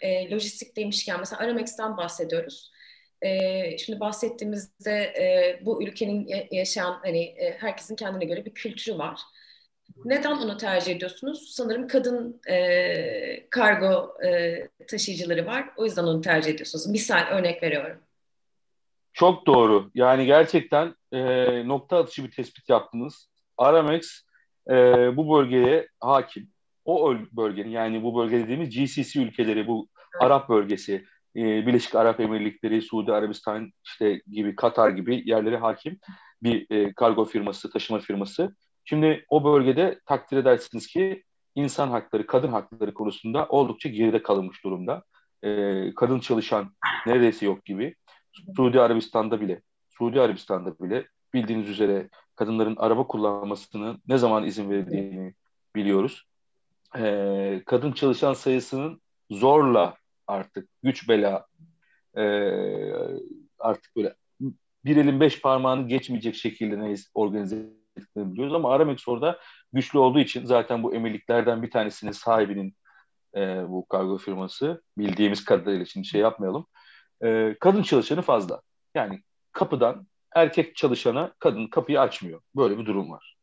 e, lojistik demişken mesela Aramex'ten bahsediyoruz. E, şimdi bahsettiğimizde e, bu ülkenin yaşayan hani e, herkesin kendine göre bir kültürü var. Neden onu tercih ediyorsunuz? Sanırım kadın e, kargo e, taşıyıcıları var. O yüzden onu tercih ediyorsunuz. Misal örnek veriyorum. Çok doğru. Yani gerçekten e, nokta atışı bir tespit yaptınız. Aramex e, bu bölgeye hakim. O bölgenin yani bu bölge dediğimiz GCC ülkeleri, bu. Arap bölgesi, e, Birleşik Arap Emirlikleri, Suudi Arabistan işte gibi Katar gibi yerlere hakim bir e, kargo firması, taşıma firması. Şimdi o bölgede takdir edersiniz ki insan hakları, kadın hakları konusunda oldukça geride kalınmış durumda. E, kadın çalışan neredeyse yok gibi. Suudi Arabistan'da bile, Suudi Arabistan'da bile bildiğiniz üzere kadınların araba kullanmasının ne zaman izin verildiğini biliyoruz. E, kadın çalışan sayısının zorla artık güç bela e, artık böyle bir elin beş parmağını geçmeyecek şekilde ne organize ettiklerini biliyoruz ama Aramex orada güçlü olduğu için zaten bu emirliklerden bir tanesinin sahibinin e, bu kargo firması bildiğimiz kadarıyla şimdi şey yapmayalım. E, kadın çalışanı fazla. Yani kapıdan erkek çalışana kadın kapıyı açmıyor. Böyle bir durum var.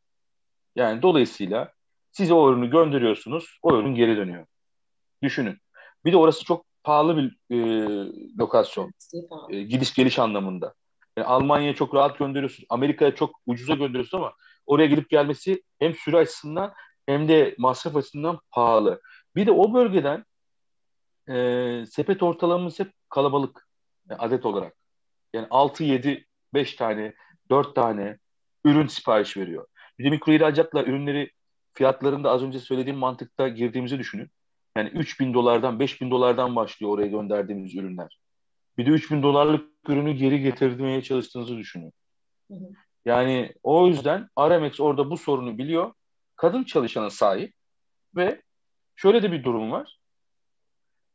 Yani dolayısıyla siz o ürünü gönderiyorsunuz, o ürün geri dönüyor. Düşünün. Bir de orası çok pahalı bir e, lokasyon. E, gidiş geliş anlamında. Yani Almanya'ya çok rahat gönderiyorsunuz. Amerika'ya çok ucuza gönderiyorsunuz ama oraya gidip gelmesi hem süre açısından hem de masraf açısından pahalı. Bir de o bölgeden e, sepet ortalamamız hep kalabalık yani adet olarak. Yani 6, 7, 5 tane, 4 tane ürün sipariş veriyor. Bir de mikro ihracatla ürünleri fiyatlarında az önce söylediğim mantıkta girdiğimizi düşünün. Yani 3 bin dolardan, 5 bin dolardan başlıyor oraya gönderdiğimiz ürünler. Bir de 3 bin dolarlık ürünü geri getirmeye çalıştığınızı düşünün. Hı hı. Yani o yüzden Aramex orada bu sorunu biliyor. Kadın çalışana sahip ve şöyle de bir durum var.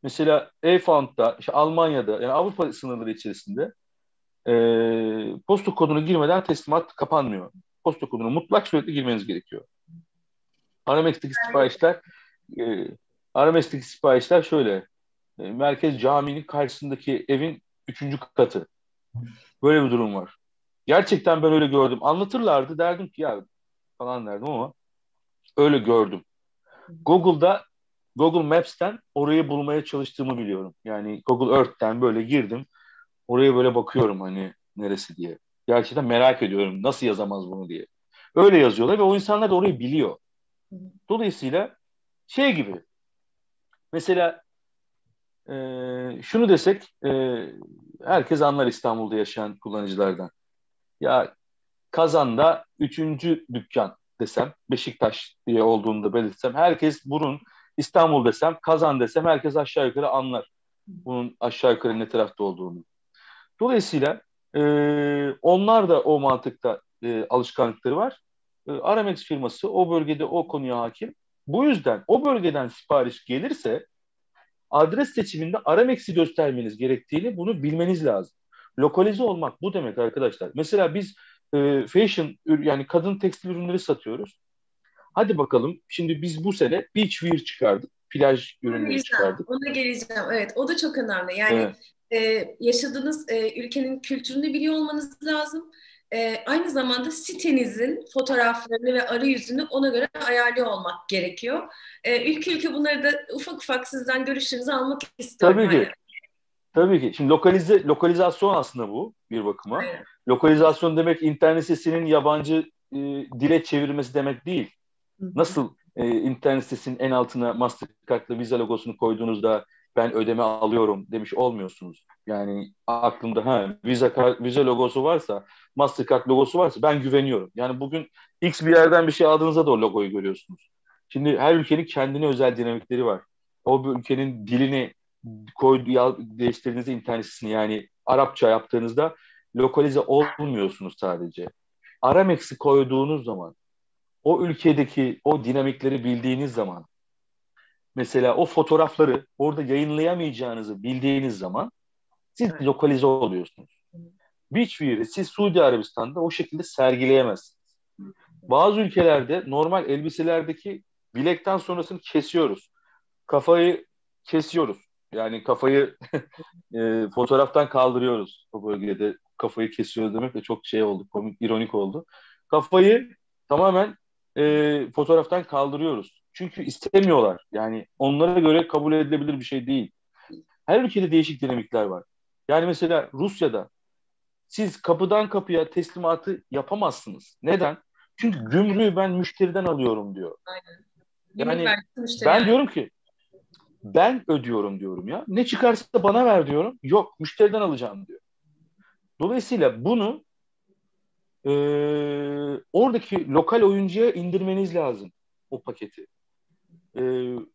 Mesela E-Found'da, işte Almanya'da, yani Avrupa sınırları içerisinde e, posta kodunu girmeden teslimat kapanmıyor. Posta kodunu mutlak suretle girmeniz gerekiyor. Aramex'teki siparişler e, Aramex'teki siparişler şöyle. E, Merkez Camii'nin karşısındaki evin üçüncü katı. Böyle bir durum var. Gerçekten ben öyle gördüm. Anlatırlardı derdim ki ya falan derdim ama öyle gördüm. Google'da Google Maps'ten orayı bulmaya çalıştığımı biliyorum. Yani Google Earth'ten böyle girdim. Oraya böyle bakıyorum hani neresi diye. Gerçekten merak ediyorum nasıl yazamaz bunu diye. Öyle yazıyorlar ve o insanlar da orayı biliyor. Dolayısıyla şey gibi mesela e, şunu desek e, herkes anlar İstanbul'da yaşayan kullanıcılardan. Ya Kazan'da üçüncü dükkan desem, Beşiktaş diye olduğunu da belirtsem, herkes bunun İstanbul desem, Kazan desem herkes aşağı yukarı anlar bunun aşağı yukarı ne tarafta olduğunu. Dolayısıyla e, onlar da o mantıkta e, alışkanlıkları var. E, Aramex firması o bölgede o konuya hakim. Bu yüzden o bölgeden sipariş gelirse adres seçiminde Aramex'i göstermeniz gerektiğini bunu bilmeniz lazım. Lokalize olmak bu demek arkadaşlar. Mesela biz e, fashion yani kadın tekstil ürünleri satıyoruz. Hadi bakalım şimdi biz bu sene beach wear çıkardık. Plaj ürünleri çıkardık. Ona geleceğim. Evet o da çok önemli. Yani evet. e, yaşadığınız e, ülkenin kültürünü biliyor olmanız lazım. E, aynı zamanda sitenizin fotoğraflarını ve arayüzünü ona göre ayarlıyor olmak gerekiyor. E, ülke ülke bunları da ufak ufak sizden görüşlerinizi almak istiyorum. Tabii ki. Tabii ki. Şimdi lokalize, lokalizasyon aslında bu bir bakıma. Aynen. Lokalizasyon demek internet sitesinin yabancı e, dile çevirmesi demek değil. Hı-hı. Nasıl e, internet sitesinin en altına Mastercard'la Visa logosunu koyduğunuzda ben ödeme alıyorum demiş olmuyorsunuz. Yani aklımda ha Visa Visa logosu varsa, Mastercard logosu varsa ben güveniyorum. Yani bugün X bir yerden bir şey aldığınızda da o logoyu görüyorsunuz. Şimdi her ülkenin kendine özel dinamikleri var. O ülkenin dilini koydu, değiştirdiğinizde internet sitesini yani Arapça yaptığınızda lokalize olmuyorsunuz sadece. Aramex'i koyduğunuz zaman o ülkedeki o dinamikleri bildiğiniz zaman mesela o fotoğrafları orada yayınlayamayacağınızı bildiğiniz zaman siz lokalize oluyorsunuz. Beachwear'i siz Suudi Arabistan'da o şekilde sergileyemezsiniz. Bazı ülkelerde normal elbiselerdeki bilekten sonrasını kesiyoruz. Kafayı kesiyoruz. Yani kafayı e, fotoğraftan kaldırıyoruz o bölgede. Kafayı kesiyoruz demek de çok şey oldu, komik, ironik oldu. Kafayı tamamen e, fotoğraftan kaldırıyoruz. Çünkü istemiyorlar. Yani onlara göre kabul edilebilir bir şey değil. Her ülkede değişik dinamikler var. Yani mesela Rusya'da siz kapıdan kapıya teslimatı yapamazsınız. Neden? Çünkü gümrüğü ben müşteriden alıyorum diyor. Aynen. Yani ben diyorum ki ben ödüyorum diyorum ya. Ne çıkarsa bana ver diyorum. Yok müşteriden alacağım diyor. Dolayısıyla bunu e, oradaki lokal oyuncuya indirmeniz lazım o paketi. E,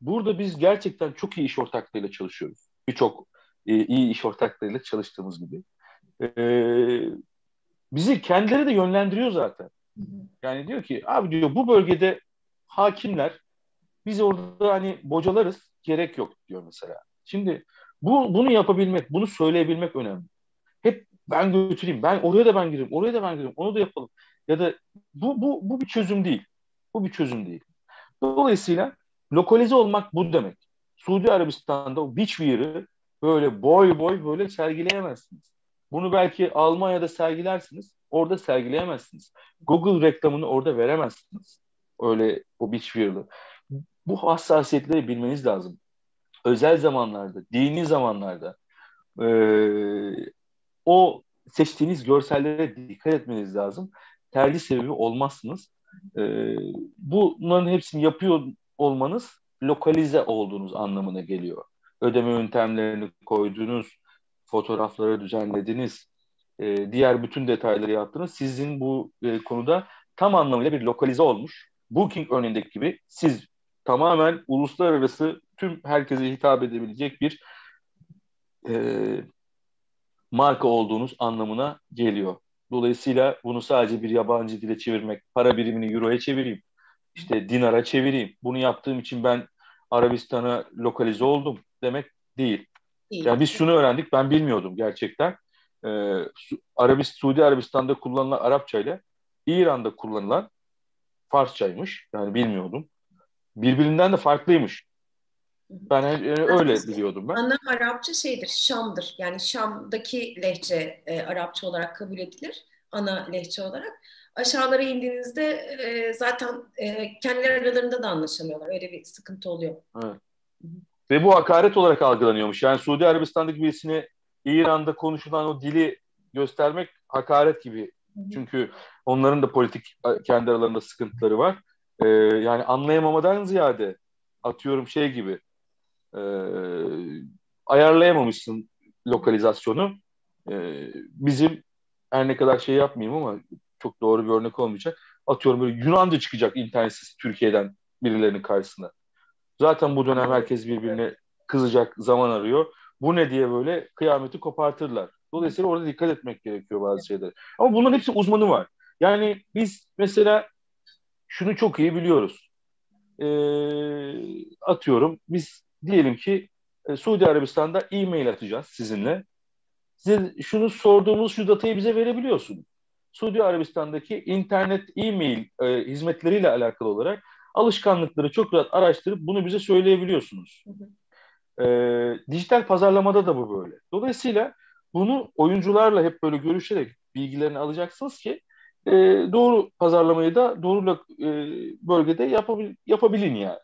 burada biz gerçekten çok iyi iş ortaklığıyla çalışıyoruz. Birçok e, iyi iş ortaklığıyla çalıştığımız gibi. E, bizi kendileri de yönlendiriyor zaten. Yani diyor ki abi diyor bu bölgede hakimler biz orada hani bocalarız gerek yok diyor mesela. Şimdi bu bunu yapabilmek, bunu söyleyebilmek önemli. Hep ben götüreyim, ben oraya da ben gireyim, oraya da ben gireyim, onu da yapalım. Ya da bu bu bu bir çözüm değil. Bu bir çözüm değil. Dolayısıyla lokalize olmak bu demek. Suudi Arabistan'da o beach wear'ı böyle boy boy böyle sergileyemezsiniz. Bunu belki Almanya'da sergilersiniz, orada sergileyemezsiniz. Google reklamını orada veremezsiniz. Öyle o beach wear'lı. Bu hassasiyetleri bilmeniz lazım. Özel zamanlarda, dini zamanlarda e, o seçtiğiniz görsellere dikkat etmeniz lazım. Tercih sebebi olmazsınız. E, bunların hepsini yapıyor olmanız lokalize olduğunuz anlamına geliyor. Ödeme yöntemlerini koydunuz, fotoğrafları düzenlediniz, e, diğer bütün detayları yaptınız. Sizin bu e, konuda tam anlamıyla bir lokalize olmuş. Booking örneğindeki gibi siz tamamen uluslararası tüm herkese hitap edebilecek bir e, marka olduğunuz anlamına geliyor. Dolayısıyla bunu sadece bir yabancı dile çevirmek, para birimini euroya çevireyim, işte dinara çevireyim. Bunu yaptığım için ben Arabistan'a lokalize oldum demek değil. değil. Yani biz şunu öğrendik, ben bilmiyordum gerçekten. Ee, Arabist, Suudi Arabistan'da kullanılan Arapça ile İran'da kullanılan Farsçaymış. Yani bilmiyordum. Birbirinden de farklıymış. Ben öyle biliyordum ben. Ana Arapça şeydir, Şam'dır. Yani Şam'daki lehçe e, Arapça olarak kabul edilir. Ana lehçe olarak. Aşağılara indiğinizde e, zaten e, kendileri aralarında da anlaşamıyorlar. Öyle bir sıkıntı oluyor. Evet. Ve bu hakaret olarak algılanıyormuş. Yani Suudi Arabistan'daki birisine İran'da konuşulan o dili göstermek hakaret gibi. Çünkü onların da politik kendi aralarında sıkıntıları var. Ee, yani anlayamamadan ziyade atıyorum şey gibi e, ayarlayamamışsın lokalizasyonu. E, bizim her ne kadar şey yapmayayım ama çok doğru bir örnek olmayacak. Atıyorum böyle Yunanca çıkacak internetsiz Türkiye'den birilerinin karşısına. Zaten bu dönem herkes birbirine kızacak zaman arıyor. Bu ne diye böyle kıyameti kopartırlar. Dolayısıyla orada dikkat etmek gerekiyor bazı şeyler. Ama bunların hepsi uzmanı var. Yani biz mesela şunu çok iyi biliyoruz. E, atıyorum biz diyelim ki e, Suudi Arabistan'da e-mail atacağız sizinle. Size şunu sorduğumuz şu datayı bize verebiliyorsunuz. Suudi Arabistan'daki internet e-mail e, hizmetleriyle alakalı olarak alışkanlıkları çok rahat araştırıp bunu bize söyleyebiliyorsunuz. E, dijital pazarlamada da bu böyle. Dolayısıyla bunu oyuncularla hep böyle görüşerek bilgilerini alacaksınız ki e, doğru pazarlamayı da doğru e, bölgede yapabil, yapabilin yani.